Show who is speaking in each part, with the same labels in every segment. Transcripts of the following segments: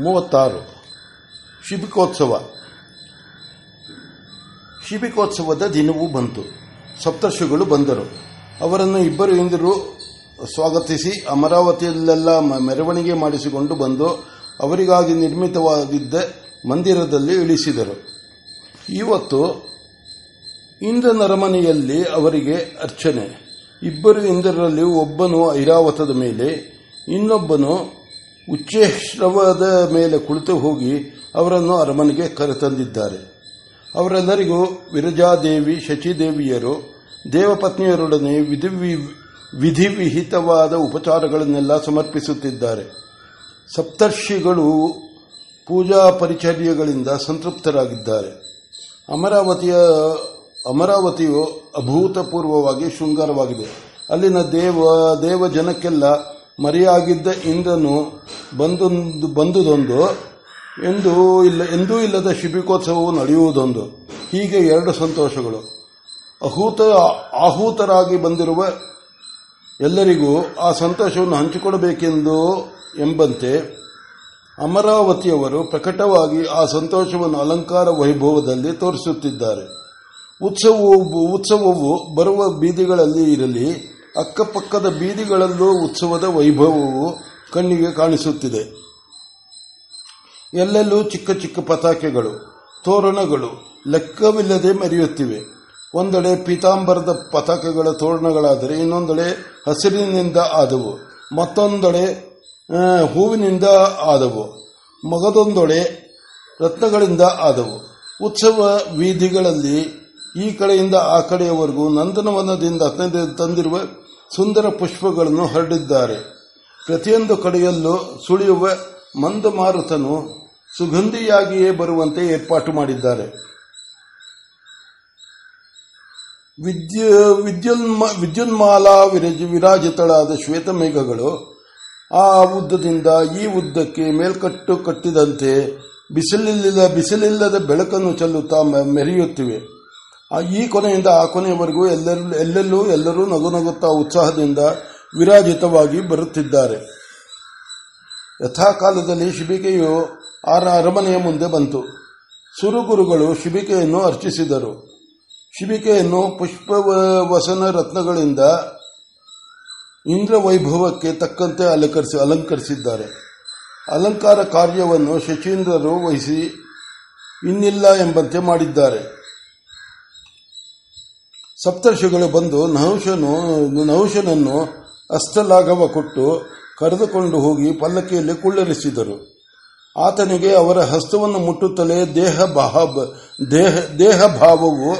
Speaker 1: ಮೂವತ್ತಾರು. ಶಿಬಿಕೋತ್ಸವ. ಶಿಬಿಕೋತ್ಸವದ ದಿನವೂ ಬಂತು. ಸಪ್ತರ್ಷಿಗಳು ಬಂದರು. ಅವರನ್ನು ಇಬ್ಬರು ಎಂದರು ಸ್ವಾಗತಿಸಿ ಅಮರಾವತಿಯಲ್ಲೆಲ್ಲ ಮೆರವಣಿಗೆ ಮಾಡಿಸಿಕೊಂಡು ಬಂದು ಅವರಿಗಾಗಿ ನಿರ್ಮಿತವಾಗಿದ್ದ ಮಂದಿರದಲ್ಲಿ ಇಳಿಸಿದರು. ಇವತ್ತು ಇಂದ್ರನರಮನೆಯಲ್ಲಿ ಅವರಿಗೆ ಅರ್ಚನೆ. ಇಬ್ಬರು ಇಂದ್ರರಲ್ಲಿ ಒಬ್ಬನು ಐರಾವತದ ಮೇಲೆ, ಇನ್ನೊಬ್ಬನು ಉಚ್ಚೇಶ್ರವದ ಮೇಲೆ ಕುಳಿತು ಹೋಗಿ ಅವರನ್ನು ಅರಮನೆಗೆ ಕರೆತಂದಿದ್ದಾರೆ. ಅವರೆಲ್ಲರಿಗೂ ವಿರಜಾದೇವಿ, ಶಚಿದೇವಿಯರು, ದೇವಪತ್ನಿಯರೊಡನೆ ವಿಧಿ ವಿಧಿವಿಹಿತವಾದ ಉಪಚಾರಗಳನ್ನೆಲ್ಲ ಸಮರ್ಪಿಸುತ್ತಿದ್ದಾರೆ. ಸಪ್ತರ್ಷಿಗಳು ಪೂಜಾ ಪರಿಚರ್ಯಗಳಿಂದ ಸಂತೃಪ್ತರಾಗಿದ್ದಾರೆ. ಅಮರಾವತಿಯ, ಅಮರಾವತಿಯು ಅಭೂತಪೂರ್ವವಾಗಿ ಶೃಂಗಾರವಾಗಿದೆ. ಅಲ್ಲಿನ ದೇವ ದೇವ ಜನಕ್ಕೆಲ್ಲ ಮರೆಯಾಗಿದ್ದ ಇಂದ್ರನು ಬಂದೊಂದು ಬಂದುದೊಂದು ಎಂದು ಇಲ್ಲ ಎಂದೂ ಇಲ್ಲದ ಶಿಬಿಕೋತ್ಸವವು ನಡೆಯುವುದೊಂದು. ಹೀಗೆ ಎರಡು ಸಂತೋಷಗಳು. ಅಹೂತ ಆಹೂತರಾಗಿ ಬಂದಿರುವ ಎಲ್ಲರಿಗೂ ಆ ಸಂತೋಷವನ್ನು ಹಂಚಿಕೊಡಬೇಕೆಂದು ಎಂಬಂತೆ ಅಮರಾವತಿಯವರು ಪ್ರಕಟವಾಗಿ ಆ ಸಂತೋಷವನ್ನು ಅಲಂಕಾರ ವೈಭವದಲ್ಲಿ ತೋರಿಸುತ್ತಿದ್ದಾರೆ. ಉತ್ಸವವು ಉತ್ಸವವು ಬರುವ ಬೀದಿಗಳಲ್ಲಿ ಇರಲಿ ಅಕ್ಕಪಕ್ಕದ ಬೀದಿಗಳಲ್ಲೂ ಉತ್ಸವದ ವೈಭವವು ಕಣ್ಣಿಗೆ ಕಾಣಿಸುತ್ತಿದೆ. ಎಲ್ಲೆಲ್ಲೂ ಚಿಕ್ಕ ಚಿಕ್ಕ ಪತಾಕೆಗಳು, ತೋರಣಗಳು ಲೆಕ್ಕವಿಲ್ಲದೆ ಮರೆಯುತ್ತಿವೆ. ಒಂದೆಡೆ ಪೀತಾಂಬರದ ಪತಾಕೆಗಳ ತೋರಣಗಳಾದರೆ ಇನ್ನೊಂದೆಡೆ ಹಸಿರಿನಿಂದ ಆದವು. ಮತ್ತೊಂದೆಡೆ ಹೂವಿನಿಂದ ಆದವು. ಮಗದೊಂದೊಡೆ ರತ್ನಗಳಿಂದ ಆದವು. ಉತ್ಸವ ವೀದಿಗಳಲ್ಲಿ ಈ ಕಡೆಯಿಂದ ಆ ಕಡೆಯವರೆಗೂ ನಂದನವನದಿಂದ ತಂದಿ- ತಂದಿರುವ ಸುಂದರ ಪುಷ್ಪಗಳನ್ನು ಹರಡಿದ್ದಾರೆ. ಪ್ರತಿಯೊಂದು ಕಡೆಯಲ್ಲೂ ಸುಳಿಯುವ ಮಂದಮಾರುತನು ಸುಗಂಧಿಯಾಗಿಯೇ ಬರುವಂತೆ ಏರ್ಪಾಟು ಮಾಡಿದ್ದಾರೆ. ವಿದ್ಯು, ವಿದ್ಯುನ್ಮ, ವಿದ್ಯುನ್ಮಾಲಾ ವಿರಜ, ವಿರಾಜಿತಳಾದ ಶ್ವೇತಮೇಘಗಳು ಆ ಉದ್ದದಿಂದ ಈ ಉದ್ದಕ್ಕೆ ಮೇಲ್ಕಟ್ಟು ಕಟ್ಟಿದಂತೆ ಬಿಸಿಲಿಲ್ಲದ ಬಿಸಿಲಿಲ್ಲದ ಬೆಳಕನ್ನು ಚೆಲ್ಲುತ್ತಾ ಮೆರೆಯುತ್ತಿವೆ. ಈ ಕೊನೆಯಿಂದ, ಆ ಕೊನೆಯವರೆಗೂ ಎಲ್ಲರೂ, ಎಲ್ಲೆಲ್ಲೂ, ಎಲ್ಲರೂ ನಗು ನಗುತ್ತಾ ಉತ್ಸಾಹದಿಂದ ವಿರಾಜಿತವಾಗಿ ಬರುತ್ತಿದ್ದಾರೆ. ಯಥಾಕಾಲದಲ್ಲಿ ಶಿಬಿಕೆಯು ಆರ ಅರಮನೆಯ ಮುಂದೆ ಬಂತು. ಸುರುಗುರುಗಳು ಶಿಬಿಕೆಯನ್ನು ಅರ್ಚಿಸಿದರು. ಶಿಬಿಕೆಯನ್ನು ಪುಷ್ಪ ವಸನ ರತ್ನಗಳಿಂದ ಇಂದ್ರ ವೈಭವಕ್ಕೆ ತಕ್ಕಂತೆ ಅಲಂಕರಿಸಿ, ಅಲಂಕರಿಸಿದ್ದಾರೆ. ಅಲಂಕಾರ ಕಾರ್ಯವನ್ನು ಶಚೀಂದ್ರರು ವಹಿಸಿ ಇನ್ನಿಲ್ಲ ಎಂಬಂತೆ ಮಾಡಿದ್ದಾರೆ. ಸಪ್ತರ್ಷಿಗಳು ಬಂದು ನಹುಶನು ನಹುಶನನ್ನು ಅಸ್ತಲಾಘವ ಕೊಟ್ಟು ಕರೆದುಕೊಂಡು ಹೋಗಿ ಪಲ್ಲಕ್ಕಿಯಲ್ಲಿ ಕುಳ್ಳರಿಸಿದರು. ಆತನಿಗೆ ಅವರ ಹಸ್ತವನ್ನು ಮುಟ್ಟುತ್ತಲೇ ದೇಹ ದೇಹ ದೇಹ ಭಾವವು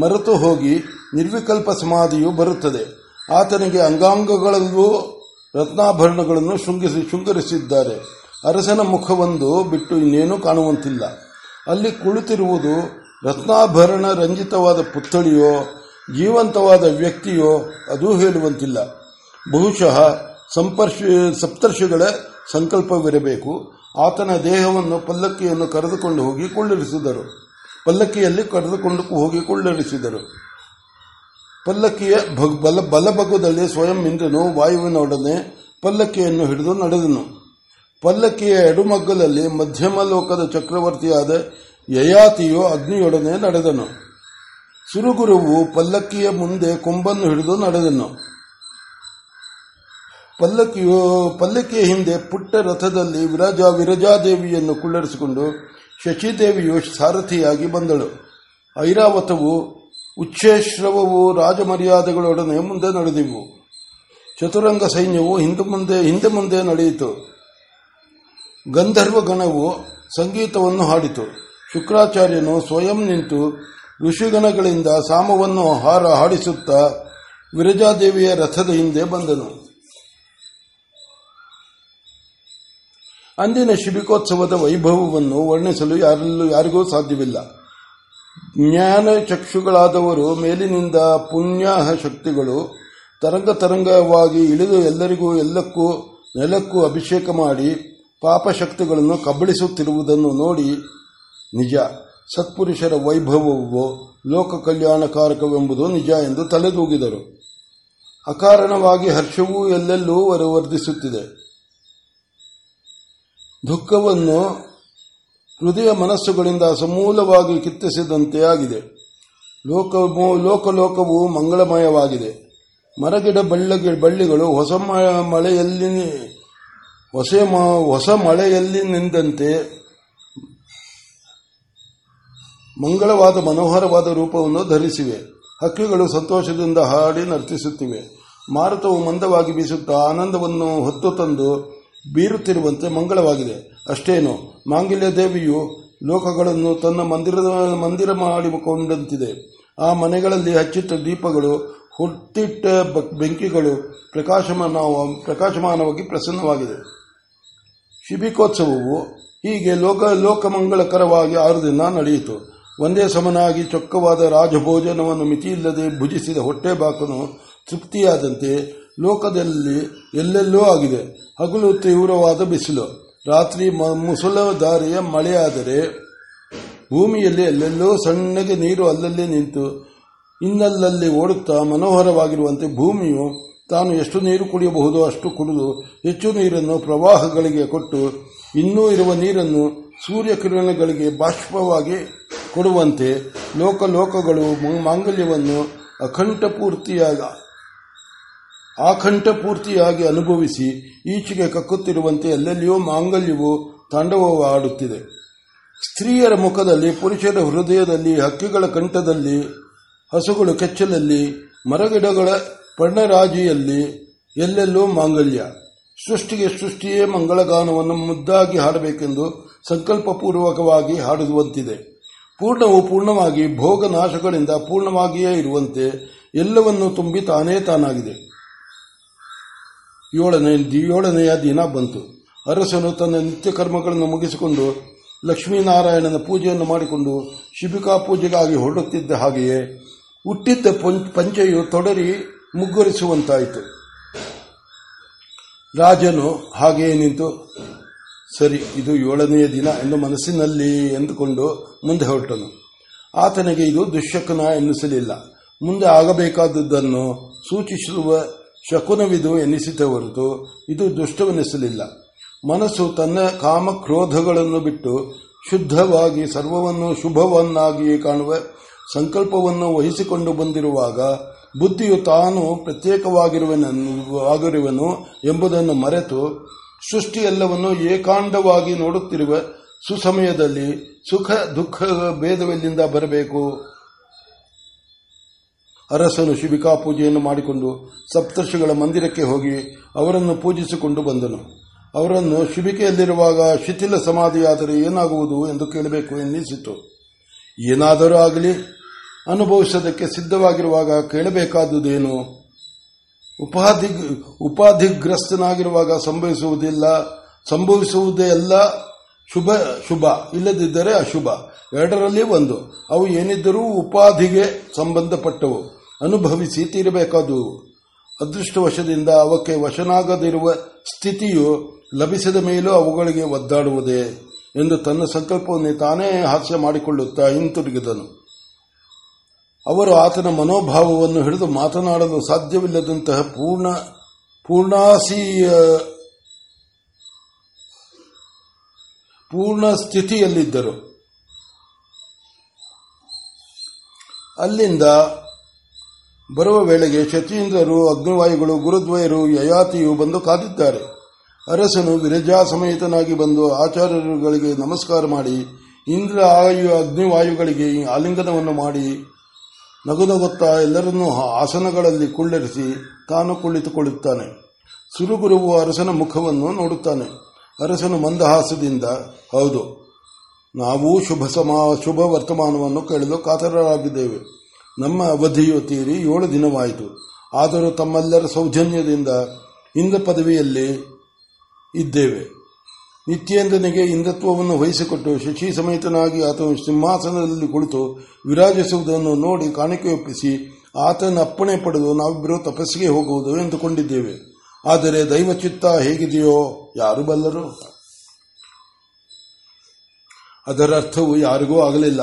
Speaker 1: ಮರೆತು ಹೋಗಿ ನಿರ್ವಿಕಲ್ಪ ಸಮಾಧಿಯು ಬರುತ್ತದೆ. ಆತನಿಗೆ ಅಂಗಾಂಗಗಳಲ್ಲೂ ರತ್ನಾಭರಣಗಳನ್ನು ಶೃಂಗಿಸಿ, ಶೃಂಗರಿಸಿದ್ದಾರೆ. ಅರಸನ ಮುಖವೊಂದು ಬಿಟ್ಟು ಇನ್ನೇನೂ ಕಾಣುವಂತಿಲ್ಲ. ಅಲ್ಲಿ ಕುಳಿತಿರುವುದು ರತ್ನಾಭರಣ ರಂಜಿತವಾದ ಪುತ್ಥಳಿಯೋ, ಜೀವಂತವಾದ ವ್ಯಕ್ತಿಯೋ ಅದೂ ಹೇಳುವಂತಿಲ್ಲ. ಬಹುಶಃ ಸಂಪರ್ಶ ಸಪ್ತರ್ಷಿಗಳ ಸಂಕಲ್ಪವಿರಬೇಕು. ಆತನ ದೇಹವನ್ನು ಪಲ್ಲಕ್ಕಿಯನ್ನು ಕರೆದುಕೊಂಡು ಹೋಗಿ ಕೊಳ್ಳಿರಿಸಿದರು. ಪಲ್ಲಕ್ಕಿಯಲ್ಲಿ ಕರೆದುಕೊಂಡು ಹೋಗಿ ಕೊಳ್ಳಿರಿಸಿದರು. ಪಲ್ಲಕ್ಕಿಯ ಬಲ, ಬಲಭಗದಲ್ಲಿ ಸ್ವಯಂ ಇಂದ್ರನು ವಾಯುವಿನೊಡನೆ ಪಲ್ಲಕ್ಕಿಯನ್ನು ಹಿಡಿದು ನಡೆದನು. ಪಲ್ಲಕ್ಕಿಯ ಎಡುಮಗ್ಗಲಲ್ಲಿ ಮಧ್ಯಮ ಲೋಕದ ಚಕ್ರವರ್ತಿಯಾದ ಯಯಾತಿಯು ಅಗ್ನಿಯೊಡನೆ ನಡೆದನು. ಸುರುಗುರುವು ಪಲ್ಲಕ್ಕಿಯ ಮುಂದೆ ಕೊಂಬನ್ನು ಹಿಡಿದು ನಡೆದನು. ಪಲ್ಲಕ್ಕಿಯು ಪಲ್ಲಕ್ಕಿಯ ಹಿಂದೆ ಪುಟ್ಟ ರಥದಲ್ಲಿ ವಿರಾಜ ವಿರಜಾದೇವಿಯನ್ನು ಕುಳ್ಳರಿಸಿಕೊಂಡು ಶಚಿದೇವಿಯು ಸಾರಥಿಯಾಗಿ ಬಂದಳು. ಐರಾವತವು ಉಚ್ಚೇಶ್ರವವು ರಾಜಮರ್ಯಾದೆಗಳೊಡನೆ ಮುಂದೆ ನಡೆದಿವು. ಚತುರಂಗ ಸೈನ್ಯವು ಹಿಂದೆ ಮುಂದೆ ಹಿಂದೆ ಮುಂದೆ ನಡೆಯಿತು. ಗಂಧರ್ವ ಗಣವು ಸಂಗೀತವನ್ನು ಹಾಡಿತು. ಶುಕ್ರಾಚಾರ್ಯನು ಸ್ವಯಂ ನಿಂತು ಋಷಿಗಣಗಳಿಂದ ಸಾಮವನ್ನು ಹಾರ ಹಾಡಿಸುತ್ತಾ ವಿರಜಾದೇವಿಯ ರಥದ ಹಿಂದೆ ಬಂದನು. ಅಂದಿನ ಶಿಬಿಕೋತ್ಸವದ ವೈಭವವನ್ನು ವರ್ಣಿಸಲು ಯಾರಲ್ಲೂ ಯಾರಿಗೂ ಸಾಧ್ಯವಿಲ್ಲ. ಜ್ಞಾನ ಚಕ್ಷುಗಳಾದವರು ಮೇಲಿನಿಂದ ಪುಣ್ಯ ಶಕ್ತಿಗಳು ತರಂಗ ತರಂಗವಾಗಿ ಇಳಿದು ಎಲ್ಲರಿಗೂ ಎಲ್ಲಕ್ಕೂ ನೆಲಕ್ಕೂ ಅಭಿಷೇಕ ಮಾಡಿ ಪಾಪಶಕ್ತಿಗಳನ್ನು ಕಬಳಿಸುತ್ತಿರುವುದನ್ನು ನೋಡಿ ನಿಜ. ಸತ್ಪುರುಷರ ವೈಭವವು ಲೋಕ ಕಲ್ಯಾಣಕಾರಕವೆಂಬುದು ನಿಜ ಎಂದು ತಲೆದೂಗಿದರು. ಅಕಾರಣವಾಗಿ ಹರ್ಷವೂ ಎಲ್ಲೆಲ್ಲೂ ವರವರ್ಧಿಸುತ್ತಿದೆ. ದುಃಖವನ್ನು ಹೃದಯ ಮನಸ್ಸುಗಳಿಂದ ಸಮೂಲವಾಗಿ ಕಿತ್ತಿಸಿದಂತೆ ಆಗಿದೆ. ಲೋಕ ಲೋಕಲೋಕವು ಮಂಗಳಮಯವಾಗಿದೆ. ಮರಗಿಡ ಬಳ್ಳ ಬಳ್ಳಿಗಳು ಹೊಸ ಮಳೆಯಲ್ಲಿ, ಹೊಸ ಹೊಸ ಮಳೆಯಲ್ಲಿ ನಿಂದಂತೆ ಮಂಗಳವಾದ ಮನೋಹರವಾದ ರೂಪವನ್ನು ಧರಿಸಿವೆ. ಹಕ್ಕಿಗಳು ಸಂತೋಷದಿಂದ ಹಾಡಿ ನರ್ತಿಸುತ್ತಿವೆ. ಮಾರುತವು ಮಂದವಾಗಿ ಬೀಸುತ್ತಾ ಆನಂದವನ್ನು ಹೊತ್ತು ತಂದು ಬೀರುತ್ತಿರುವಂತೆ ಮಂಗಳವಾಗಿದೆ. ಅಷ್ಟೇನು, ಮಾಂಗಲ್ಯ ದೇವಿಯು ಲೋಕಗಳನ್ನು ತನ್ನ ಮಂದಿರದ, ಮಂದಿರ ಮಾಡಿಕೊಂಡಂತಿದೆ ಆ ಮನೆಗಳಲ್ಲಿ ಹಚ್ಚಿಟ್ಟ ದೀಪಗಳು, ಹುಟ್ಟಿಟ್ಟ ಬೆಂಕಿಗಳು ಪ್ರಕಾಶಮಾನ ಪ್ರಕಾಶಮಾನವಾಗಿ ಪ್ರಸನ್ನವಾಗಿದೆ. ಶಿಬಿಕೋತ್ಸವವು ಹೀಗೆ ಲೋಕ, ಲೋಕಮಂಗಳಕರವಾಗಿ ಆರು ದಿನ ನಡೆಯಿತು. ಒಂದೇ ಸಮನಾಗಿ ಚೊಕ್ಕವಾದ ರಾಜಭೋಜನವನ್ನು ಮಿತಿಯಿಲ್ಲದೆ ಭುಜಿಸಿದ ಹೊಟ್ಟೆಬಾಕನು ತೃಪ್ತಿಯಾದಂತೆ ಲೋಕದಲ್ಲಿ ಎಲ್ಲೆಲ್ಲೋ ಆಗಿದೆ. ಹಗಲು ತೀವ್ರವಾದ ಬಿಸಿಲು. ರಾತ್ರಿ ದಾರಿಯ ಮಳೆಯಾದರೆ ಭೂಮಿಯಲ್ಲಿ ಎಲ್ಲೆಲ್ಲೋ ಸಣ್ಣಗೆ ನೀರು ಅಲ್ಲಲ್ಲೇ ನಿಂತು ಇನ್ನಲ್ಲಲ್ಲಿ ಓಡುತ್ತಾ ಮನೋಹರವಾಗಿರುವಂತೆ ಭೂಮಿಯು ತಾನು ಎಷ್ಟು ನೀರು ಕುಡಿಯಬಹುದು ಅಷ್ಟು ಕುಡಿದು ಹೆಚ್ಚು ನೀರನ್ನು ಪ್ರವಾಹಗಳಿಗೆ ಕೊಟ್ಟು ಇನ್ನೂ ಇರುವ ನೀರನ್ನು ಸೂರ್ಯಕಿರಣಗಳಿಗೆ ಬಾಷ್ಪವಾಗಿ ಕೊಡುವಂತೆ ಲೋಕಲೋಕಗಳು ಮಾಂಗಲ್ಯವನ್ನು ಅಖಂಡ ಪೂರ್ತಿಯಾಗಿ ಆಖಂಡ ಪೂರ್ತಿಯಾಗಿ ಅನುಭವಿಸಿ ಈಚೆಗೆ ಕಕ್ಕುತ್ತಿರುವಂತೆ ಎಲ್ಲೆಲ್ಲಿಯೂ ಮಾಂಗಲ್ಯವು ತಾಂಡವವಾಡುತ್ತಿದೆ ಸ್ತ್ರೀಯರ ಮುಖದಲ್ಲಿ, ಪುರುಷರ ಹೃದಯದಲ್ಲಿ, ಹಕ್ಕಿಗಳ ಕಂಠದಲ್ಲಿ, ಹಸುಗಳು ಕೆಚ್ಚಲಲ್ಲಿ, ಮರಗಿಡಗಳ ಪರ್ಣರಾಜಿಯಲ್ಲಿ ಎಲ್ಲೆಲ್ಲೂ ಮಾಂಗಲ್ಯ. ಸೃಷ್ಟಿಗೆ ಸೃಷ್ಟಿಯೇ ಮಂಗಳಗಾನವನ್ನು ಮುದ್ದಾಗಿ ಹಾಡಬೇಕೆಂದು ಸಂಕಲ್ಪಪೂರ್ವಕವಾಗಿ ಹಾಡುವಂತಿದೆ. ಪೂರ್ಣವು ಪೂರ್ಣವಾಗಿ ಭೋಗ ನಾಶಗಳಿಂದ ಪೂರ್ಣವಾಗಿಯೇ ಇರುವಂತೆ ಎಲ್ಲವನ್ನೂ ತುಂಬಿ ತಾನೇ ತಾನಾಗಿದೆ. ಏಳನೇ ಏಳನೆಯ ದಿನ ಬಂತು. ಅರಸನು ತನ್ನ ನಿತ್ಯ ಕರ್ಮಗಳನ್ನು ಮುಗಿಸಿಕೊಂಡು ಲಕ್ಷ್ಮೀನಾರಾಯಣನ ಪೂಜೆಯನ್ನು ಮಾಡಿಕೊಂಡು ಶಿಬಿಕಾ ಪೂಜೆಗಾಗಿ ಹೊರಡುತ್ತಿದ್ದ ಹಾಗೆಯೇ ಹುಟ್ಟಿದ್ದ ಪಂಚೆಯು ತೊಡರಿ ಮುಗ್ಗರಿಸುವಂತಾಯಿತು. ರಾಜನು ಹಾಗೆಯೇ ನಿಂತು ಸರಿ, ಇದು ಏಳನೆಯ ದಿನ ಎಂದು ಮನಸ್ಸಿನಲ್ಲಿ ಎಂದುಕೊಂಡು ಮುಂದೆ ಹೊರಟನು. ಆತನಿಗೆ ಇದು ದುಶ್ಶಕುನ ಎನ್ನಿಸಲಿಲ್ಲ. ಮುಂದೆ ಆಗಬೇಕಾದದ್ದನ್ನು ಸೂಚಿಸುವ ಶಕುನವಿದು ಎನ್ನಿಸಿದ ಹೊರತು ಇದು ದುಷ್ಟವೆನಿಸಲಿಲ್ಲ ಮನಸ್ಸು ತನ್ನ ಕಾಮಕ್ರೋಧಗಳನ್ನು ಬಿಟ್ಟು ಶುದ್ಧವಾಗಿ ಸರ್ವವನ್ನು ಶುಭವನ್ನಾಗಿ ಕಾಣುವ ಸಂಕಲ್ಪವನ್ನು ವಹಿಸಿಕೊಂಡು ಬಂದಿರುವಾಗ ಬುದ್ಧಿಯು ತಾನು ಪ್ರತ್ಯೇಕವಾಗಿರುವನು ಎಂಬುದನ್ನು ಮರೆತು ಸೃಷ್ಟಿಯೆಲ್ಲವನ್ನು ಏಕಾಂಡವಾಗಿ ನೋಡುತ್ತಿರುವ ಸುಸಮಯದಲ್ಲಿ ಸುಖ, ದುಃಖ, ಭೇದವೆಲ್ಲಿಂದ ಬರಬೇಕು? ಅರಸನು ಶಿಬಿಕಾ ಪೂಜೆಯನ್ನು ಮಾಡಿಕೊಂಡು ಸಪ್ತರ್ಷಿಗಳ ಮಂದಿರಕ್ಕೆ ಹೋಗಿ ಅವರನ್ನು ಪೂಜಿಸಿಕೊಂಡು ಬಂದನು. ಅವರನ್ನು ಶಿಬಿಕೆಯಲ್ಲಿರುವಾಗ ಶಿಥಿಲ ಸಮಾಧಿಯಾದರೆ ಏನಾಗುವುದು ಎಂದು ಕೇಳಬೇಕು ಎನ್ನಿಸಿತು. ಏನಾದರೂ ಆಗಲಿ, ಅನುಭವಿಸೋದಕ್ಕೆ ಸಿದ್ಧವಾಗಿರುವಾಗ ಕೇಳಬೇಕಾದುದೇನು? ಉಪಾಧಿ ಉಪಾಧಿಗ್ರಸ್ತನಾಗಿರುವಾಗ ಸಂಭವಿಸುವುದಿಲ್ಲ. ಸಂಭವಿಸುವುದೇ ಎಲ್ಲ ಶುಭ ಶುಭ. ಇಲ್ಲದಿದ್ದರೆ ಅಶುಭ. ಎರಡರಲ್ಲಿ ಒಂದು, ಅವು ಏನಿದ್ದರೂ ಉಪಾಧಿಗೆ ಸಂಬಂಧಪಟ್ಟವು. ಅನುಭವಿಸಿ ತೀರಬೇಕಾದವು. ಅದೃಷ್ಟವಶದಿಂದ ಅವಕ್ಕೆ ವಶನಾಗದಿರುವ ಸ್ಥಿತಿಯು ಲಭಿಸಿದ ಮೇಲೂ ಅವುಗಳಿಗೆ ಒದ್ದಾಡುವುದೇ ಎಂದು ತನ್ನ ಸಂಕಲ್ಪವನ್ನು ತಾನೇ ಹಾಸ್ಯ ಮಾಡಿಕೊಳ್ಳುತ್ತಾ ಹಿಂತಿರುಗಿದನು. ಅವರು ಆತನ ಮನೋಭಾವವನ್ನು ಹಿಡಿದು ಮಾತನಾಡಲು ಸಾಧ್ಯವಿಲ್ಲದಂತಹ ಪೂರ್ಣ ಪೂರ್ಣಾಸಿಯ ಪೂರ್ಣ ಸ್ಥಿತಿಯಲ್ಲಿದ್ದರು. ಅಲ್ಲಿಂದ ಬರುವ ವೇಳೆಗೆ ಶಚೀಂದ್ರರು, ಅಗ್ನಿವಾಯುಗಳು ಗುರುದ್ವಯರು ಯಯಾತಿಯು ಬಂದು ಕಾದಿದ್ದಾರೆ. ಅರಸನು ವಿರಜಾ ಸಮೇತನಾಗಿ ಬಂದು ಆಚಾರ್ಯರುಗಳಿಗೆ ನಮಸ್ಕಾರ ಮಾಡಿ, ಇಂದ್ರ, ಆಯು, ಅಗ್ನಿವಾಯುಗಳಿಗೆ ಆಲಿಂಗನವನ್ನು ಮಾಡಿ ನಗುನಗುತ್ತಾ ಎಲ್ಲರನ್ನೂ ಆಸನಗಳಲ್ಲಿ ಕುಳ್ಳಿರಿಸಿ ತಾನು ಕುಳಿತುಕೊಳ್ಳುತ್ತಾನೆ. ಸುರುಗುರುವು ಅರಸನ ಮುಖವನ್ನು ನೋಡುತ್ತಾನೆ. ಅರಸನು ಮಂದಹಾಸದಿಂದ, ಹೌದು, ನಾವು ಶುಭ ಸಮಾ, ಶುಭ ವರ್ತಮಾನವನ್ನು ಕೇಳಲು ಕಾತರರಾಗಿದ್ದೇವೆ. ನಮ್ಮ ಅವಧಿಯು ತೀರಿ ಏಳು ದಿನವಾಯಿತು. ಆದರೂ ತಮ್ಮೆಲ್ಲರ ಸೌಜನ್ಯದಿಂದ ಇಂದ ಪದವಿಯಲ್ಲಿ ಇದ್ದೇವೆ. ನಿತ್ಯೇಂದ್ರನಿಗೆ ಇಂದ್ರತ್ವವನ್ನು ವಹಿಸಿಕೊಟ್ಟು ಶಶಿ ಸಮೇತನಾಗಿ ಆತನು ಸಿಂಹಾಸನದಲ್ಲಿ ಕುಳಿತು ವಿರಾಜಿಸುವುದನ್ನು ನೋಡಿ ಕಾಣಿಕೆಯೊಪ್ಪಿಸಿ ಆತನ ಅಪ್ಪಣೆ ಪಡೆದು ನಾವಿಬ್ಬರೂ ತಪಸ್ಸಿಗೆ ಹೋಗುವುದು ಎಂದುಕೊಂಡಿದ್ದೇವೆ. ಆದರೆ ದೈವಚಿತ್ತ ಹೇಗಿದೆಯೋ ಯಾರು ಬಲ್ಲರು? ಅದರ ಅರ್ಥವು ಯಾರಿಗೂ ಆಗಲಿಲ್ಲ.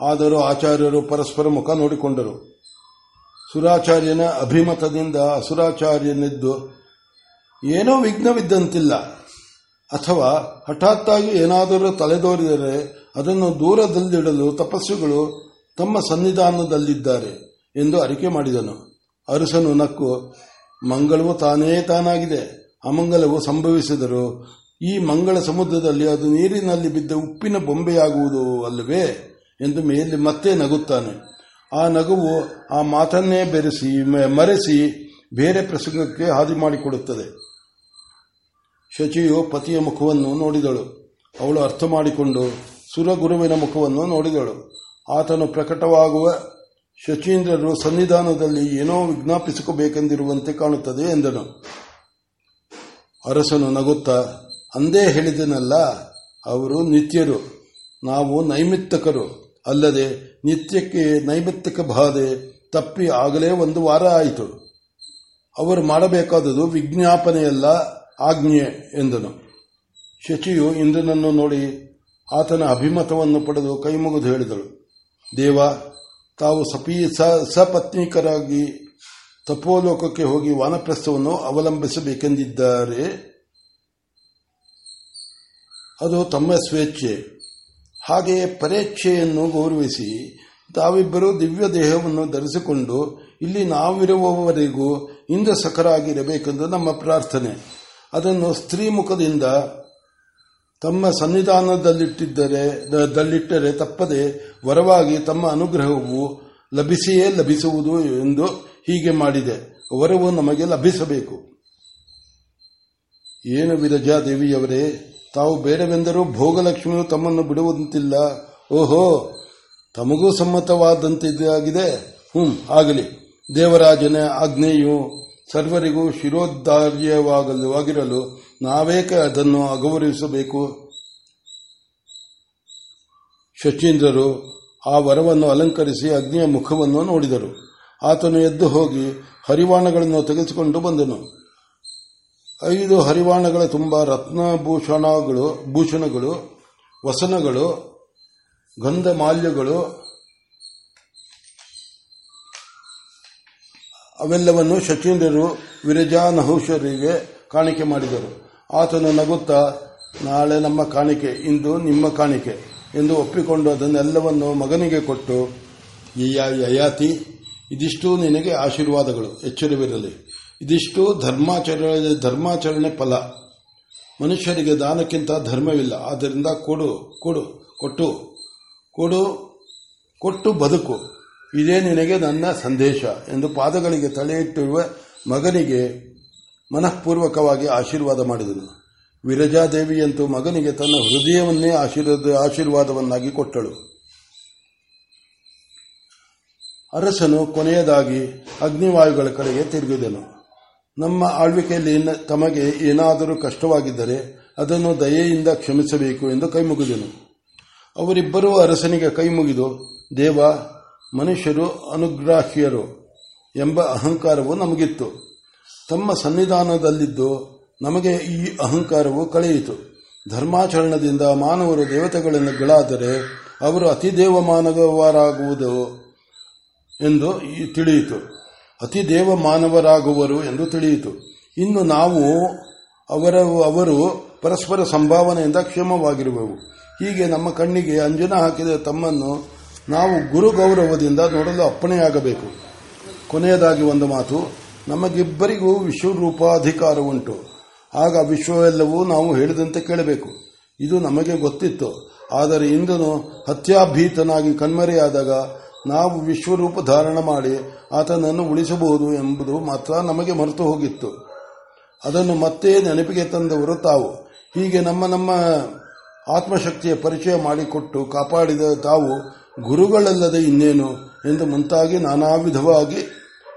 Speaker 1: ಆದರೂ ಆಚಾರ್ಯರು ಪರಸ್ಪರ ಮುಖ ನೋಡಿಕೊಂಡರು. ಸುರಾಚಾರ್ಯನ ಅಭಿಮತದಿಂದ ಅಸುರಾಚಾರ್ಯನಿದ್ದು, ಏನೋ ವಿಘ್ನವಿದ್ದಂತಿಲ್ಲ. ಅಥವಾ ಹಠಾತ್ತಾಗಿ ಏನಾದರೂ ತಲೆದೋರಿದರೆ ಅದನ್ನು ದೂರದಲ್ಲಿಡಲು ತಪಸ್ಸುಗಳು ತಮ್ಮ ಸನ್ನಿಧಾನದಲ್ಲಿದ್ದಾರೆ ಎಂದು ಅರಿಕೆ ಮಾಡಿದನು. ಅರಸನು ನಕ್ಕು, ಮಂಗಳವು ತಾನೇ ತಾನಾಗಿದೆ. ಅಮಂಗಲವು ಸಂಭವಿಸಿದರು ಈ ಮಂಗಳ ಸಮುದ್ರದಲ್ಲಿ ಅದು ನೀರಿನಲ್ಲಿ ಬಿದ್ದ ಉಪ್ಪಿನ ಬೊಂಬೆಯಾಗುವುದು ಅಲ್ಲವೇ? ಎಂದು ಮೇಲೆ ಮತ್ತೆ ನಗುತ್ತಾನೆ. ಆ ನಗುವು ಆ ಮಾತನ್ನೇ ಬೆರೆಸಿ, ಮರೆಸಿ ಬೇರೆ ಪ್ರಸಂಗಕ್ಕೆ ಹಾದಿ ಮಾಡಿಕೊಡುತ್ತದೆ. ಶಚಿಯು ಪತಿಯ ಮುಖವನ್ನು ನೋಡಿದಳು. ಅವಳು ಅರ್ಥ ಮಾಡಿಕೊಂಡು ಸುರಗುರುವಿನ ಮುಖವನ್ನು ನೋಡಿದಳು. ಆತನು ಪ್ರಕಟವಾಗುವ ಶಚೀಂದ್ರರು ಸನ್ನಿಧಾನದಲ್ಲಿ ಏನೋ ವಿಜ್ಞಾಪಿಸಿಕೋಬೇಕೆಂದಿರುವಂತೆ ಕಾಣುತ್ತದೆ ಎಂದನು. ಅರಸನು ನಗುತ್ತಾ, ಅಂದೇ ಹೇಳಿದನಲ್ಲ, ಅವರು ನಿತ್ಯರು. ನಾವು ನೈಮಿತ್ತಕರು. ಅಲ್ಲದೆ ನಿತ್ಯಕ್ಕೆ ನೈಮಿತ್ತಿಕ ಬಾಧೆ ತಪ್ಪಿ ಆಗಲೇ ಒಂದು ವಾರ ಆಯಿತು. ಅವರು ಮಾಡಬೇಕಾದದು ವಿಜ್ಞಾಪನೆಯಲ್ಲ ಆಜ್ಞೆ ಎಂದನು. ಶಚಿಯು ಇಂದ್ರನನ್ನು ನೋಡಿ ಆತನ ಅಭಿಮತವನ್ನು ಪಡೆದು ಕೈಮುಗಿದು ಹೇಳಿದಳು. ದೇವ, ತಾವು ಸಪೀ ಸಪತ್ನಿಕರಾಗಿ ತಪೋಲೋಕಕ್ಕೆ ಹೋಗಿ ವಾನಪ್ರಸ್ಥವನ್ನು ಅವಲಂಬಿಸಬೇಕೆಂದಿದ್ದಾರೆ. ಅದು ತಮ್ಮ ಸ್ವೇಚ್ಛೆ. ಹಾಗೆಯೇ ಪರೇಚ್ಛೆಯನ್ನು ಗೌರವಿಸಿ ತಾವಿಬ್ಬರೂ ದಿವ್ಯ ದೇಹವನ್ನು ಧರಿಸಿಕೊಂಡು ಇಲ್ಲಿ ನಾವಿರುವವರೆಗೂ ಇಂದ್ರ ಸಖರಾಗಿರಬೇಕೆಂದು ನಮ್ಮ ಪ್ರಾರ್ಥನೆ. ಅದನ್ನು ಸ್ತ್ರೀ ಮುಖದಿಂದ ತಮ್ಮ ಸನ್ನಿಧಾನದಲ್ಲಿಟ್ಟಿದ್ದರೆ ದಲ್ಲಿಟ್ಟರೆ ತಪ್ಪದೆ ವರವಾಗಿ ತಮ್ಮ ಅನುಗ್ರಹವು ಲಭಿಸಿಯೇ ಲಭಿಸುವುದು ಎಂದು ಹೀಗೆ ಮಾಡಿದೆ. ವರವು ನಮಗೆ ಲಭಿಸಬೇಕು. ಏನು ವಿರಜಾದೇವಿಯವರೇ, ತಾವು ಬೇಡವೆಂದರೂ ಭೋಗಲಕ್ಷ್ಮಿಯು ತಮ್ಮನ್ನು ಬಿಡುವಂತಿಲ್ಲ. ಓಹೋ, ತಮಗೂ ಸಮ್ಮತವಾದಂತಿದ್ದಾಗಿದೆ. ಹ್ಮ್, ಆಗಲಿ. ದೇವರಾಜನ ಆಜ್ಞೆಯು ಸರ್ವರಿಗೂ ಶಿರೋದ್ಧಾರ್ಯವಾಗಿರಲು ನಾವೇಕೆ ಅದನ್ನು ಅಗೌರವಿಸಬೇಕು. ಶಚೀಂದ್ರರು ಆ ವರವನ್ನು ಅಲಂಕರಿಸಿ ಅಗ್ನಿಯ ಮುಖವನ್ನು ನೋಡಿದರು. ಆತನು ಎದ್ದು ಹೋಗಿ ಹರಿವಾಣಗಳನ್ನು ತೆಗೆಸಿಕೊಂಡು ಬಂದನು. ಐದು ಹರಿವಾಣಗಳ ತುಂಬ ರತ್ನಭೂಷಣಗಳು ಭೂಷಣಗಳು, ವಸನಗಳು, ಗಂಧಮಾಲ್ಯಗಳು ಅವೆಲ್ಲವನ್ನು ಶಚೀಂದ್ರರು ವಿರಜಾ ನಹುಷರಿಗೆ ಕಾಣಿಕೆ ಮಾಡಿದರು. ಆತನು ನಗುತ್ತಾ, ನಾಳೆ ನಮ್ಮ ಕಾಣಿಕೆ, ಇಂದು ನಿಮ್ಮ ಕಾಣಿಕೆ ಎಂದು ಒಪ್ಪಿಕೊಂಡು ಅದನ್ನೆಲ್ಲವನ್ನು ಮಗನಿಗೆ ಕೊಟ್ಟು ಯಯಾತಿ, ಇದಿಷ್ಟು ನಿನಗೆ ಆಶೀರ್ವಾದಗಳು, ಎಚ್ಚರವಿರಲಿ. ಇದಿಷ್ಟು ಧರ್ಮಾಚರಣೆ ಧರ್ಮಾಚರಣೆ ಫಲ. ಮನುಷ್ಯರಿಗೆ ದಾನಕ್ಕಿಂತ ಧರ್ಮವಿಲ್ಲ. ಆದ್ದರಿಂದ ಕೊಡು ಕೊಡು, ಕೊಟ್ಟು ಕೊಡು, ಕೊಟ್ಟು ಬದುಕು. ಇದೇ ನಿನಗೆ ನನ್ನ ಸಂದೇಶ ಎಂದು ಪಾದಗಳಿಗೆ ತಲೆಯಿಟ್ಟಿರುವ ಮಗನಿಗೆ ಮನಃಪೂರ್ವಕವಾಗಿ ಆಶೀರ್ವಾದ ಮಾಡಿದನು. ವಿರಜಾದೇವಿಯಂತೂ ಮಗನಿಗೆ ತನ್ನ ಹೃದಯವನ್ನೇ ಆಶೀರ್ವಾದವನ್ನಾಗಿ ಕೊಟ್ಟಳು. ಅರಸನು ಕೊನೆಯದಾಗಿ ಅಗ್ನಿವಾಯುಗಳ ಕಡೆಗೆ ತಿರುಗಿದನು. ನಮ್ಮ ಆಳ್ವಿಕೆಯಲ್ಲಿ ತಮಗೆ ಏನಾದರೂ ಕಷ್ಟವಾಗಿದ್ದರೆ ಅದನ್ನು ದಯೆಯಿಂದ ಕ್ಷಮಿಸಬೇಕು ಎಂದು ಕೈಮುಗಿದನು. ಅವರಿಬ್ಬರೂ ಅರಸನಿಗೆ ಕೈಮುಗಿದು, ದೇವ ಮನುಷ್ಯರು ಅನುಗ್ರಾಹ್ಯರು ಎಂಬ ಅಹಂಕಾರವು ನಮಗಿತ್ತು. ತಮ್ಮ ಸನ್ನಿಧಾನದಲ್ಲಿದ್ದು ನಮಗೆ ಈ ಅಹಂಕಾರವು ಕಳೆಯಿತು. ಧರ್ಮಾಚರಣದಿಂದ ಮಾನವರು ದೇವತೆಗಳಾದರೆ ಅವರು ಅತಿದೇವ ಮಾನವರಾಗುವುದು ಎಂದು ತಿಳಿಯಿತು. ಅತಿ ದೇವ ಮಾನವರಾಗುವರು ಎಂದು ತಿಳಿಯಿತು. ಇನ್ನು ನಾವು ಅವರ, ಅವರು ಪರಸ್ಪರ ಸಂಭಾವನೆಯಿಂದ ಕ್ಷೇಮವಾಗಿರುವೆವು. ಹೀಗೆ ನಮ್ಮ ಕಣ್ಣಿಗೆ ಅಂಜನ ಹಾಕಿದ ತಮ್ಮನ್ನು ನಾವು ಗುರು ಗೌರವದಿಂದ ನೋಡಲು ಅಪ್ಪಣೆಯಾಗಬೇಕು. ಕೊನೆಯದಾಗಿ ಒಂದು ಮಾತು, ನಮಗಿಬ್ಬರಿಗೂ ವಿಶ್ವರೂಪಾಧಿಕಾರ ಉಂಟು. ಆಗ ವಿಶ್ವವೆಲ್ಲವೂ ನಾವು ಹೇಳಿದಂತೆ ಕೇಳಬೇಕು. ಇದು ನಮಗೆ ಗೊತ್ತಿತ್ತು. ಆದರೆ ಇಂದನು ಹತ್ಯಾಭೀತನಾಗಿ ಕಣ್ಮರೆಯಾದಾಗ ನಾವು ವಿಶ್ವರೂಪ ಧಾರಣ ಮಾಡಿ ಆತನನ್ನು ಉಳಿಸಬಹುದು ಎಂಬುದು ಮಾತ್ರ ನಮಗೆ ಮರೆತು ಹೋಗಿತ್ತು. ಅದನ್ನು ಮತ್ತೆ ನೆನಪಿಗೆ ತಂದವರು ತಾವು. ಹೀಗೆ ನಮ್ಮ ನಮ್ಮ ಆತ್ಮಶಕ್ತಿಯ ಪರಿಚಯ ಮಾಡಿಕೊಟ್ಟು ಕಾಪಾಡಿದ ತಾವು ಗುರುಗಳಲ್ಲದೆ ಇನ್ನೇನು ಎಂದು ಮುಂತಾಗಿ ನಾನಾ ವಿಧವಾಗಿ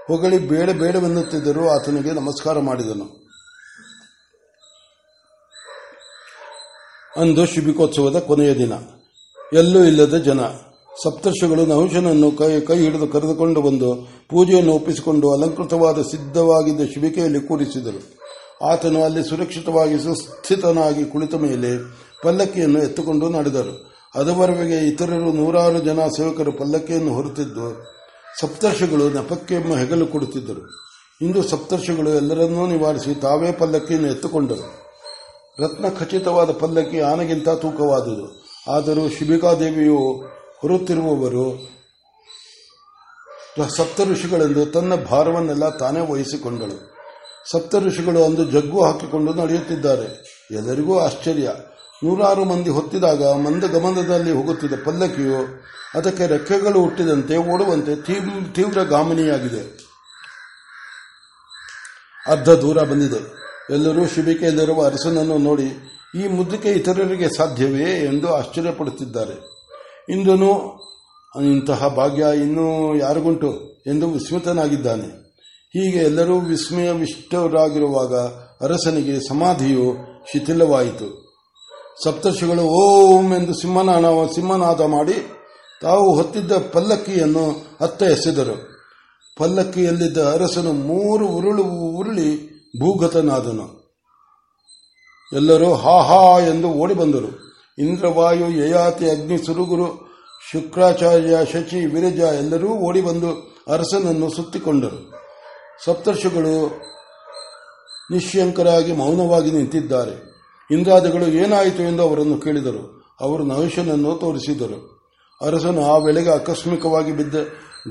Speaker 1: ಹೊಗಳಿ ಬೇಡ ಬೇಡವೆನ್ನುತ್ತಿದ್ದರೂ ಆತನಿಗೆ ನಮಸ್ಕಾರ ಮಾಡಿದನು. ಅಂದು ಶಿಬಿಕೋತ್ಸವದ ಕೊನೆಯ ದಿನ. ಎಲ್ಲೂ ಇಲ್ಲದ ಜನ. ಸಪ್ತರ್ಷಿಗಳು ನಹುಶನನ್ನು ಕೈ ಕೈ ಹಿಡಿದು ಕರೆದುಕೊಂಡು ಬಂದು ಪೂಜೆಯನ್ನು ಒಪ್ಪಿಸಿಕೊಂಡು ಅಲಂಕೃತವಾದ ಸಿದ್ಧವಾಗಿದ್ದ ಶಿಬಿಕೆಯಲ್ಲಿ ಕೂರಿಸಿದರು. ಆತನು ಅಲ್ಲಿ ಸುರಕ್ಷಿತವಾಗಿ ಸುಸ್ಥಿತನಾಗಿ ಕುಳಿತ ಮೇಲೆ ಪಲ್ಲಕ್ಕಿಯನ್ನು ಎತ್ತುಕೊಂಡು ನಡೆದರು. ಅದವರೆಗೆ ಇತರರು ನೂರಾರು ಜನ ಸೇವಕರು ಪಲ್ಲಕ್ಕಿಯನ್ನು ಹೊರುತ್ತಿದ್ದು ಸಪ್ತರ್ಷಿಗಳು ನೆಪಕ್ಕೆ ಹೆಗಲು ಕೊಡುತ್ತಿದ್ದರು. ಇಂದು ಸಪ್ತರ್ಷಿಗಳು ಎಲ್ಲರನ್ನೂ ನಿವಾರಿಸಿ ತಾವೇ ಪಲ್ಲಕ್ಕಿಯನ್ನು ಎತ್ತುಕೊಂಡರು. ರತ್ನ ಖಚಿತವಾದ ಪಲ್ಲಕ್ಕಿ ಆನೆಗಿಂತ ತೂಕವಾದುದು. ಆದರೂ ಶಿಬಿಕಾದೇವಿಯು ಹೊರುತ್ತಿರುವವರು ಸಪ್ತ ಋಷಿಗಳೆಂದು ತನ್ನ ಭಾರವನ್ನೆಲ್ಲ ತಾನೇ ವಹಿಸಿಕೊಂಡಳು. ಸಪ್ತ ಋಷಿಗಳು ಅಂದು ಜಗ್ಗು ಹಾಕಿಕೊಂಡು ನಡೆಯುತ್ತಿದ್ದಾರೆ. ಎಲ್ಲರಿಗೂ ಆಶ್ಚರ್ಯ. ನೂರಾರು ಮಂದಿ ಹೊತ್ತಿದಾಗ ಮಂದ ಗಮನದಲ್ಲಿ ಹೋಗುತ್ತಿದ್ದ ಪಲ್ಲಕ್ಕಿಯು ಅದಕ್ಕೆ ರೆಕ್ಕೆಗಳು ಹುಟ್ಟಿದಂತೆ ಓಡುವಂತೆ ತೀವ್ರ ಗಾಮಿನಿಯಾಗಿದೆ. ಅರ್ಧ ದೂರ ಬಂದಿದೆ. ಎಲ್ಲರೂ ಶಿಬಿಕೆಯಲ್ಲಿರುವ ಅರಸನನ್ನು ನೋಡಿ, ಈ ಮುದ್ರಿಕೆ ಇತರರಿಗೆ ಸಾಧ್ಯವೇ ಎಂದು ಆಶ್ಚರ್ಯಪಡುತ್ತಿದ್ದಾರೆ. ಇಂದನು ಇಂತಹ ಭಾಗ್ಯ ಇನ್ನೂ ಯಾರಿಗುಂಟು ಎಂದು ವಿಸ್ಮಿತನಾಗಿದ್ದಾನೆ. ಹೀಗೆ ಎಲ್ಲರೂ ವಿಸ್ಮಯವಿಷ್ಟರಾಗಿರುವಾಗ ಅರಸನಿಗೆ ಸಮಾಧಿಯು ಶಿಥಿಲವಾಯಿತು. ಸಪ್ತರ್ಷಿಗಳು ಓಂ ಎಂದು ಸಿಂಹನಾದ ಸಿಂಹನಾದ ಮಾಡಿ ತಾವು ಹೊತ್ತಿದ್ದ ಪಲ್ಲಕ್ಕಿಯನ್ನು ಅತ್ತ ಎಸೆದರು. ಪಲ್ಲಕ್ಕಿಯಲ್ಲಿದ್ದ ಅರಸನು ಮೂರು ಉರುಳು ಉರುಳಿ ಭೂಗತನಾದನು. ಎಲ್ಲರೂ ಹಾ ಹಾ ಎಂದು ಓಡಿ ಬಂದರು. ಇಂದ್ರವಾಯು, ಯಯಾತಿ, ಅಗ್ನಿ, ಸುರುಗುರು, ಶುಕ್ರಾಚಾರ್ಯ, ಶಚಿ, ವಿರಜ ಎಲ್ಲರೂ ಓಡಿ ಬಂದು ಅರಸನನ್ನು ಸುತ್ತಿಕೊಂಡರು. ಸಪ್ತರ್ಷಿಗಳು ನಿಶ್ಯಂಕರಾಗಿ ಮೌನವಾಗಿ ನಿಂತಿದ್ದಾರೆ. ಇಂದ್ರಾದಿಗಳು ಏನಾಯಿತು ಎಂದು ಅವರನ್ನು ಕೇಳಿದರು. ಅವರು ನಹುಶನನ್ನು ತೋರಿಸಿದರು. ಅರಸನು ಆ ವೇಳೆಗೆ ಆಕಸ್ಮಿಕವಾಗಿ ಬಿದ್ದ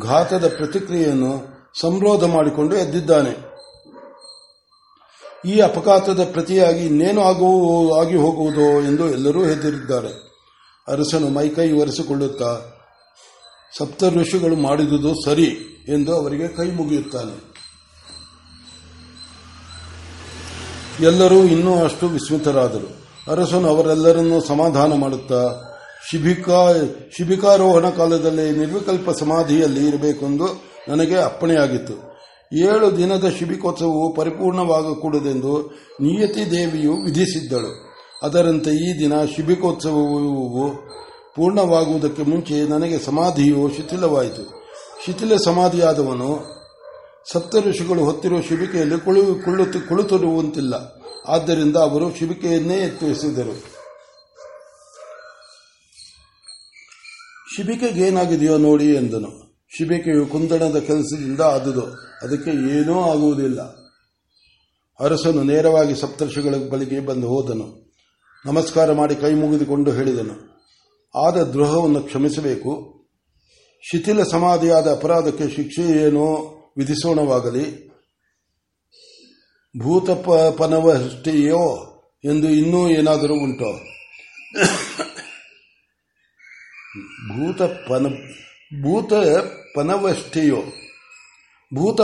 Speaker 1: ಘಾತದ ಪ್ರತಿಕ್ರಿಯೆಯನ್ನು ಸಂರೋಧ ಮಾಡಿಕೊಂಡು ಎದ್ದಿದ್ದಾನೆ. ಈ ಅಪಘಾತದ ಪ್ರತಿಯಾಗಿ ಇನ್ನೇನು ಆಗಿ ಹೋಗುವುದೋ ಎಂದು ಎಲ್ಲರೂ ಹೆದರಿದ್ದಾರೆ. ಅರಸನು ಮೈಕೈ ಒರೆಸಿಕೊಳ್ಳುತ್ತಾ ಸಪ್ತ ಋಷಿಗಳು ಮಾಡಿದುದು ಸರಿ ಎಂದು ಅವರಿಗೆ ಕೈ ಮುಗಿಯುತ್ತಾನೆ. ಎಲ್ಲರೂ ಇನ್ನೂ ಅಷ್ಟು ವಿಸ್ಮಿತರಾದರು. ಅರಸನು ಅವರೆಲ್ಲರನ್ನೂ ಸಮಾಧಾನ ಮಾಡುತ್ತಾ, ಶಿಬಿಕಾ, ಶಿಬಿಕಾರೋಹಣ ಕಾಲದಲ್ಲಿ ನಿರ್ವಿಕಲ್ಪ ಸಮಾಧಿಯಲ್ಲಿ ಇರಬೇಕೆಂದು ನನಗೆ ಅಪ್ಪಣೆಯಾಗಿತ್ತು. ಏಳು ದಿನದ ಶಿಬಿಕೋತ್ಸವವು ಪರಿಪೂರ್ಣವಾಗಕೂಡದೆಂದು ನಿಯತಿ ದೇವಿಯು ವಿಧಿಸಿದ್ದಳು. ಅದರಂತೆ ಈ ದಿನ ಶಿಬಿಕೋತ್ಸವವು ಪೂರ್ಣವಾಗುವುದಕ್ಕೆ ಮುಂಚೆ ನನಗೆ ಸಮಾಧಿಯು ಶಿಥಿಲವಾಯಿತು ಶಿಥಿಲ ಸಮಾಧಿಯಾದವನು ಸಪ್ತ ಋಷಿಗಳು ಹೊತ್ತಿರುವ ಶಿಬಿಕೆಯಲ್ಲಿ ಕುಳಿತಿರುವಂತಿಲ್ಲ. ಆದ್ದರಿಂದ ಅವರು ಶಿಬಿಕೆಯನ್ನೇ ಎತ್ತರಿಸಿದರು ಶಿಬಿಕೆಗೆ ಏನಾಗಿದೆಯೋ ನೋಡಿ ಎಂದನು. ಶಿಬಿಕೆಯು ಕುಂದಣದ ಕೆಲಸದಿಂದ ಆದುದು. ಅದಕ್ಕೆ ಏನೂ ಆಗುವುದಿಲ್ಲ. ಅರಸನು ನೇರವಾಗಿ ಸಪ್ತರ್ಷಿಗಳ ಬಳಿಗೆ ಬಂದು ಹೋದನು. ನಮಸ್ಕಾರ ಮಾಡಿ ಕೈ ಮುಗಿದುಕೊಂಡು ಹೇಳಿದನು. ಆದ ದ್ರೋಹವನ್ನು ಕ್ಷಮಿಸಬೇಕು. ಶಿಥಿಲ ಸಮಾಧಿಯಾದ ಅಪರಾಧಕ್ಕೆ ಶಿಕ್ಷೆ ಏನೋ ವಿಧಿಸೋಣವಾಗಲಿ. ಭೂತಪನವಷ್ಟೆಯೋ ಎಂದು ಇನ್ನೂ ಏನಾದರೂ ಉಂಟೋ? ಭೂತ ಪನ ಭೂತ ಪನವಷ್ಟೆಯೋ ಭೂತ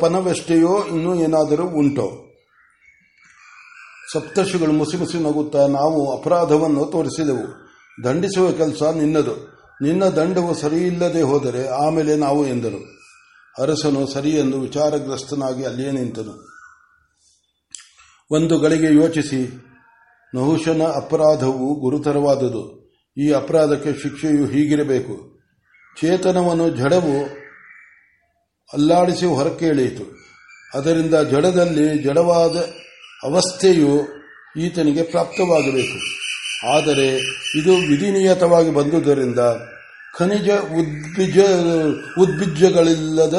Speaker 1: ಪನವಷ್ಟೆಯೋ ಇನ್ನೂ ಏನಾದರೂ ಉಂಟೋ? ಸಪ್ತರ್ಷಿಗಳು ಮುಸಿ ಮುಸಿ ನಗುತ್ತಾ ನಾವು ಅಪರಾಧವನ್ನು ತೋರಿಸಿದೆವು. ದಂಡಿಸುವ ಕೆಲಸ ನಿನ್ನದು. ನಿನ್ನ ದಂಡವು ಸರಿಯಿಲ್ಲದೆ ಹೋದರೆ ಆಮೇಲೆ ನಾವು ಎಂದರು. ಅರಸನು ಸರಿ ಎಂದು ವಿಚಾರಗ್ರಸ್ತನಾಗಿ ಅಲ್ಲಿಯೇ ನಿಂತನು. ಒಂದು ಗಳಿಗೆ ಯೋಚಿಸಿ ನಹುಶನ ಅಪರಾಧವು ಗುರುತರವಾದುದು. ಈ ಅಪರಾಧಕ್ಕೆ ಶಿಕ್ಷೆಯು ಹೀಗಿರಬೇಕು. ಚೇತನವನ್ನು ಜಡವು ಅಲ್ಲಾಡಿಸಿ ಹೊರಕ್ಕೆ ಎಳೆಯಿತು. ಅದರಿಂದ ಜಡದಲ್ಲಿ ಜಡವಾದ ಅವಸ್ಥೆಯು ಈತನಿಗೆ ಪ್ರಾಪ್ತವಾಗಬೇಕು. ಆದರೆ ಇದು ವಿಧಿನಿಯತವಾಗಿ ಬಂದುದರಿಂದ ಖನಿಜ ಉದ್ಬಿಜ ಉದ್ಬಿಜ್ಜಗಳಿಲ್ಲದ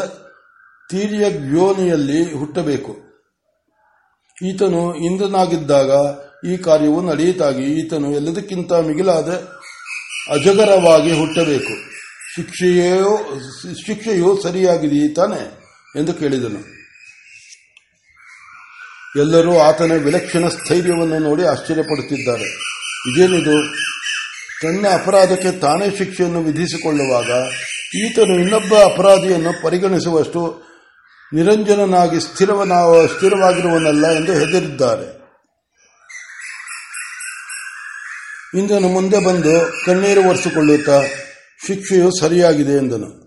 Speaker 1: ತೀರ್ಯ ಯೋನಿಯಲ್ಲಿ ಹುಟ್ಟಬೇಕು. ಈತನು ಇಂದ್ರನಾಗಿದ್ದಾಗ ಈ ಕಾರ್ಯವು ನಡೆಯಿತಾಗಿ ಈತನು ಎಲ್ಲದಕ್ಕಿಂತ ಮಿಗಿಲಾದ ಅಜಗರವಾಗಿ ಹುಟ್ಟಬೇಕು. ಶಿಕ್ಷೆಯೋ, ಶಿಕ್ಷೆಯು ಸರಿಯಾಗಿದೆಯೇ ಎಂದು ಕೇಳಿದನು. ಎಲ್ಲರೂ ಆತನ ವಿಲಕ್ಷಣ ಸ್ಥೈರ್ಯವನ್ನು ನೋಡಿ ಆಶ್ಚರ್ಯಪಡುತ್ತಿದ್ದಾರೆ. ಇದೇನಿದು? ತನ್ನ ಅಪರಾಧಕ್ಕೆ ತಾನೇ ಶಿಕ್ಷೆಯನ್ನು ವಿಧಿಸಿಕೊಳ್ಳುವಾಗ ಈತನು ಇನ್ನೊಬ್ಬ ಅಪರಾಧಿಯನ್ನು ಪರಿಗಣಿಸುವಷ್ಟು ನಿರಂಜನನಾಗಿ ಸ್ಥಿರವನ ಸ್ಥಿರವಾಗಿರುವನಲ್ಲ ಎಂದು ಹೆದರಿದ್ದಾರೆ. ಇಂದನು ಮುಂದೆ ಬಂದು ಕಣ್ಣೀರು ಒರೆಸಿಕೊಳ್ಳುತ್ತಾ, ಶಿಕ್ಷೆಯು ಸರಿಯಾಗಿದೆ ಎಂದನು.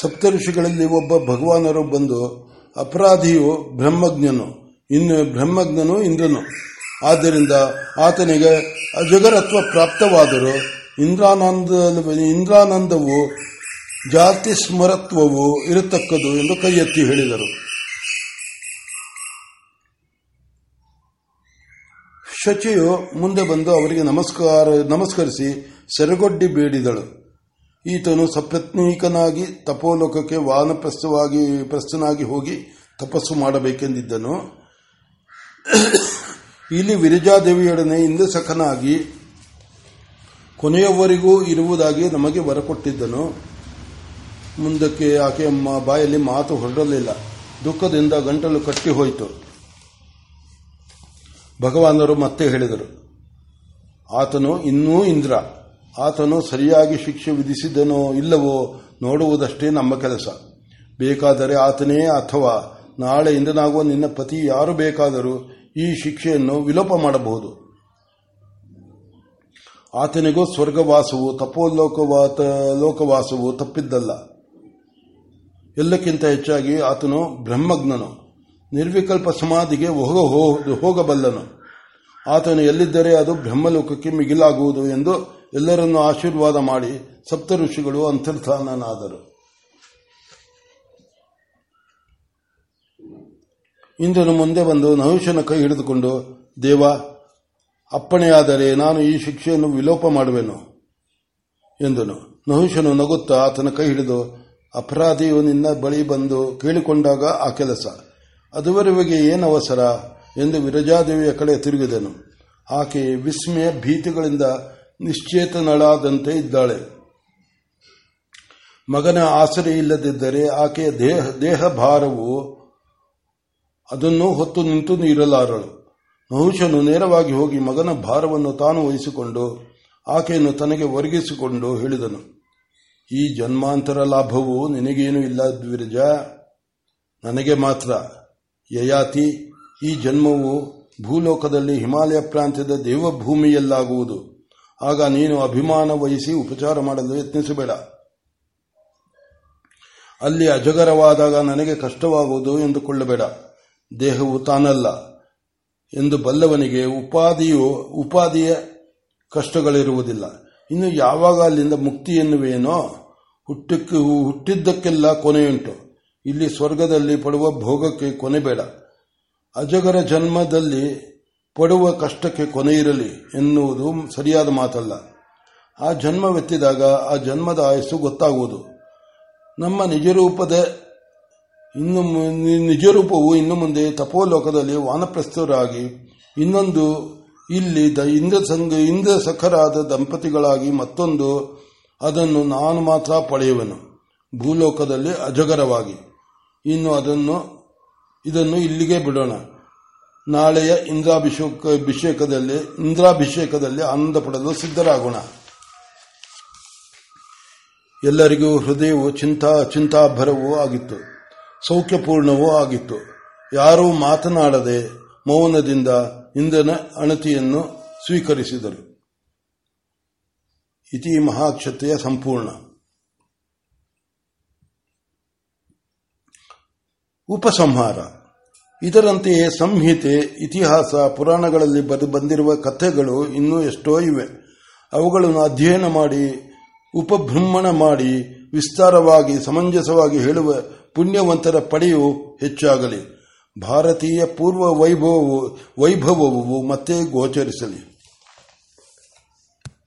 Speaker 1: ಸಪ್ತಋಷಿಗಳಲ್ಲಿ ಒಬ್ಬ ಭಗವಾನರು ಬಂದು, ಅಪರಾಧಿಯು ಬ್ರಹ್ಮಜ್ಞನು, ಇನ್ನು ಬ್ರಹ್ಮಜ್ಞನು ಇಂದ್ರನು. ಆದ್ದರಿಂದ ಆತನಿಗೆ ಅಜಗರತ್ವ ಪ್ರಾಪ್ತವಾದರೂ ಇಂದ್ರಾನಂದ, ಇಂದ್ರಾನಂದವು ಜಾತಿ ಸ್ಮರತ್ವವು ಇರತಕ್ಕದು ಎಂದು ಕೈ ಹೇಳಿದರು. ಶಚಿಯು ಮುಂದೆ ಬಂದು ಅವರಿಗೆ ನಮಸ್ಕಾರ, ನಮಸ್ಕರಿಸಿ ಸೆರಗೊಡ್ಡಿ ಬೇಡಿದಳು. ಈತನು ಸಪ್ರತ್ನೀಕನಾಗಿ ತಪೋಲೋಕಕ್ಕೆ ವಾನಪ್ರಸ್ಥವಾಗಿ, ಪ್ರಸ್ಥನಾಗಿ ಹೋಗಿ ತಪಸ್ಸು ಮಾಡಬೇಕೆಂದಿದ್ದನು. ಇಲ್ಲಿ ವಿರಜಾದೇವಿಯೊಡನೆ ಇಂದ್ರಸಖನಾಗಿ ಕೊನೆಯವರೆಗೂ ಇರುವುದಾಗಿ ನಮಗೆ ಬರಕೊಟ್ಟಿದ್ದನು. ಮುಂದಕ್ಕೆ ಆಕೆ ಮ- ಬಾಯಲ್ಲಿ ಮಾತು ಹೊರಡಲಿಲ್ಲ. ದುಃಖದಿಂದ ಗಂಟಲು ಕಟ್ಟಿ ಹೋಯಿತು. ಭಗವಾನರು ಮತ್ತೆ ಹೇಳಿದರು, ಆತನು ಇನ್ನೂ ಇಂದ್ರ. ಆತನು ಸರಿಯಾಗಿ ಶಿಕ್ಷೆ ವಿಧಿಸಿದನೋ ಇಲ್ಲವೋ ನೋಡುವುದಷ್ಟೇ ನಮ್ಮ ಕೆಲಸ. ಬೇಕಾದರೆ ಆತನೇ ಅಥವಾ ನಾಳೆ ಇಂದ್ರನಾಗುವ ನಿನ್ನ ಪತಿ ಯಾರು ಬೇಕಾದರೂ ಈ ಶಿಕ್ಷೆಯನ್ನು ವಿಲೋಪ ಮಾಡಬಹುದು. ಆತನಿಗೂ ಸ್ವರ್ಗವಾಸವು, ತಪೋಲೋಕವಾತ, ಲೋಕವಾಸವು ತಪ್ಪಿದ್ದಲ್ಲ. ಎಲ್ಲಕ್ಕಿಂತ ಹೆಚ್ಚಾಗಿ ಆತನು ಬ್ರಹ್ಮಜ್ಞನು. ನಿರ್ವಿಕಲ್ಪ ಸಮಾಧಿಗೆ ಹೋಗ ಹೋಗಬಲ್ಲನು. ಆತನು ಎಲ್ಲಿದ್ದರೆ ಅದು ಬ್ರಹ್ಮಲೋಕಕ್ಕೆ ಮಿಗಿಲಾಗುವುದು ಎಂದು ಎಲ್ಲರನ್ನೂ ಆಶೀರ್ವಾದ ಮಾಡಿ ಸಪ್ತ ಋಷಿಗಳು ಇಂದ್ರನು ಮುಂದೆ ಬಂದು ನಹುಷನ ಕೈ ಹಿಡಿದುಕೊಂಡು, ದೇವ, ಅಪ್ಪಣೆಯಾದರೆ ನಾನು ಈ ಶಿಕ್ಷೆಯನ್ನು ವಿಲೋಪ ಮಾಡುವೆನು ಎಂದನು. ನಹುಷನು ನಗುತ್ತಾ ಆತನ ಕೈ ಹಿಡಿದು, ಅಪರಾಧಿಯು ನಿನ್ನ ಬಳಿ ಬಂದು ಕೇಳಿಕೊಂಡಾಗ ಆ ಕೆಲಸ. ಅದುವರೆಗೆ ಏನು ಅವಸರ ಎಂದು ವಿರಜಾದೇವಿಯ ಕಡೆ ತಿರುಗಿದನು. ಆಕೆ ವಿಸ್ಮಯ ಭೀತಿಗಳಿಂದ ನಿಶ್ಚೇತನಳಾದಂತೆ ಇದ್ದಾಳೆ. ಮಗನ ಆಸರೆ ಇಲ್ಲದಿದ್ದರೆ ಆಕೆಯ ದೇಹ ದೇಹ ಭಾರವು ಅದನ್ನು ಹೊತ್ತು ನಿಂತು ಇರಲಾರಳು ಮಹುಷನು ನೇರವಾಗಿ ಹೋಗಿ ಮಗನ ಭಾರವನ್ನು ತಾನು ವಹಿಸಿಕೊಂಡು ಆಕೆಯನ್ನು ತನಗೆ ಒರಗಿಸಿಕೊಂಡು ಹೇಳಿದನು. ಈ ಜನ್ಮಾಂತರ ಲಾಭವು ನಿನಗೇನು ಇಲ್ಲ ದ್ವಿರಜ. ನನಗೆ ಮಾತ್ರ. ಯಯಾತಿ, ಈ ಜನ್ಮವು ಭೂಲೋಕದಲ್ಲಿ ಹಿಮಾಲಯ ಪ್ರಾಂತ್ಯದ ದೇವಭೂಮಿಯಲ್ಲಾಗುವುದು. ಆಗ ನೀನು ಅಭಿಮಾನ ವಹಿಸಿ ಉಪಚಾರ ಮಾಡಲು ಯತ್ನಿಸಬೇಡ. ಅಲ್ಲಿ ಅಜಗರವಾದಾಗ ನನಗೆ ಕಷ್ಟವಾಗುವುದು ಎಂದುಕೊಳ್ಳಬೇಡ. ದೇಹವು ತಾನಲ್ಲ ಎಂದು ಬಲ್ಲವನಿಗೆ ಉಪಾಧಿಯು ಉಪಾದಿಯ ಕಷ್ಟಗಳಿರುವುದಿಲ್ಲ. ಇನ್ನು ಯಾವಾಗ ಅಲ್ಲಿಂದ ಮುಕ್ತಿ ಎನ್ನುವೇನೋ, ಹುಟ್ಟಕ್ಕೆ, ಹುಟ್ಟಿದ್ದಕ್ಕೆಲ್ಲ ಕೊನೆಯುಂಟು. ಇಲ್ಲಿ ಸ್ವರ್ಗದಲ್ಲಿ ಪಡುವ ಭೋಗಕ್ಕೆ ಕೊನೆ ಬೇಡ. ಅಜಗರ ಜನ್ಮದಲ್ಲಿ ಪಡುವ ಕಷ್ಟಕ್ಕೆ ಕೊನೆ ಇರಲಿ ಎನ್ನುವುದು ಸರಿಯಾದ ಮಾತಲ್ಲ. ಆ ಜನ್ಮವೆತ್ತಿದಾಗ ಆ ಜನ್ಮದ ಆಯಸ್ಸು ಗೊತ್ತಾಗುವುದು. ನಮ್ಮ ನಿಜರೂಪದ ಇನ್ನು ನಿಜರೂಪವು ಇನ್ನು ಮುಂದೆ ತಪೋಲೋಕದಲ್ಲಿ ವಾನಪ್ರಸ್ಥರಾಗಿ, ಇನ್ನೊಂದು ಇಲ್ಲಿ ಇಂದ್ರ ಸಂಘ, ಇಂದ್ರ ಸಖರಾದ ದಂಪತಿಗಳಾಗಿ ಮತ್ತೊಂದು, ಅದನ್ನು ನಾನು ಮಾತ್ರ ಪಡೆಯುವೆನು. ಭೂಲೋಕದಲ್ಲಿ ಅಜಗರವಾಗಿ. ಇನ್ನು ಅದನ್ನು, ಇದನ್ನು ಇಲ್ಲಿಗೆ ಬಿಡೋಣ. ನಾಳೆಯ ಇಂದ್ರಾಭಿಷೇಕ, ಅಭಿಷೇಕದಲ್ಲಿ, ಇಂದ್ರಾಭಿಷೇಕದಲ್ಲಿ ಆನಂದ ಪಡಲು ಸಿದ್ಧರಾಗೋಣ. ಎಲ್ಲರಿಗೂ ಹೃದಯವು ಚಿಂತಾ, ಚಿಂತಾಭರವೂ ಆಗಿತ್ತು. ಸೌಖ್ಯಪೂರ್ಣವೂ ಆಗಿತ್ತು. ಯಾರೂ ಮಾತನಾಡದೆ ಮೌನದಿಂದ ಇಂದನ ಅಣತಿಯನ್ನು ಸ್ವೀಕರಿಸಿದರು. ಇತಿ ಮಹಾಕ್ಷತೆಯ ಸಂಪೂರ್ಣ. ಉಪಸಂಹಾರ. ಇದರಂತೆಯೇ ಸಂಹಿತೆ, ಇತಿಹಾಸ, ಪುರಾಣಗಳಲ್ಲಿ ಬದು ಬಂದಿರುವ ಕಥೆಗಳು ಇನ್ನೂ ಎಷ್ಟೋ ಇವೆ. ಅವುಗಳನ್ನು ಅಧ್ಯಯನ ಮಾಡಿ, ಉಪಭ್ರಮಣ ಮಾಡಿ, ವಿಸ್ತಾರವಾಗಿ, ಸಮಂಜಸವಾಗಿ ಹೇಳುವ ಪುಣ್ಯವಂತರ ಪಡೆಯು ಹೆಚ್ಚಾಗಲಿ. ಭಾರತೀಯ ಪೂರ್ವ ವೈಭವವು ವೈಭವವು ಮತ್ತೆ ಗೋಚರಿಸಲಿ.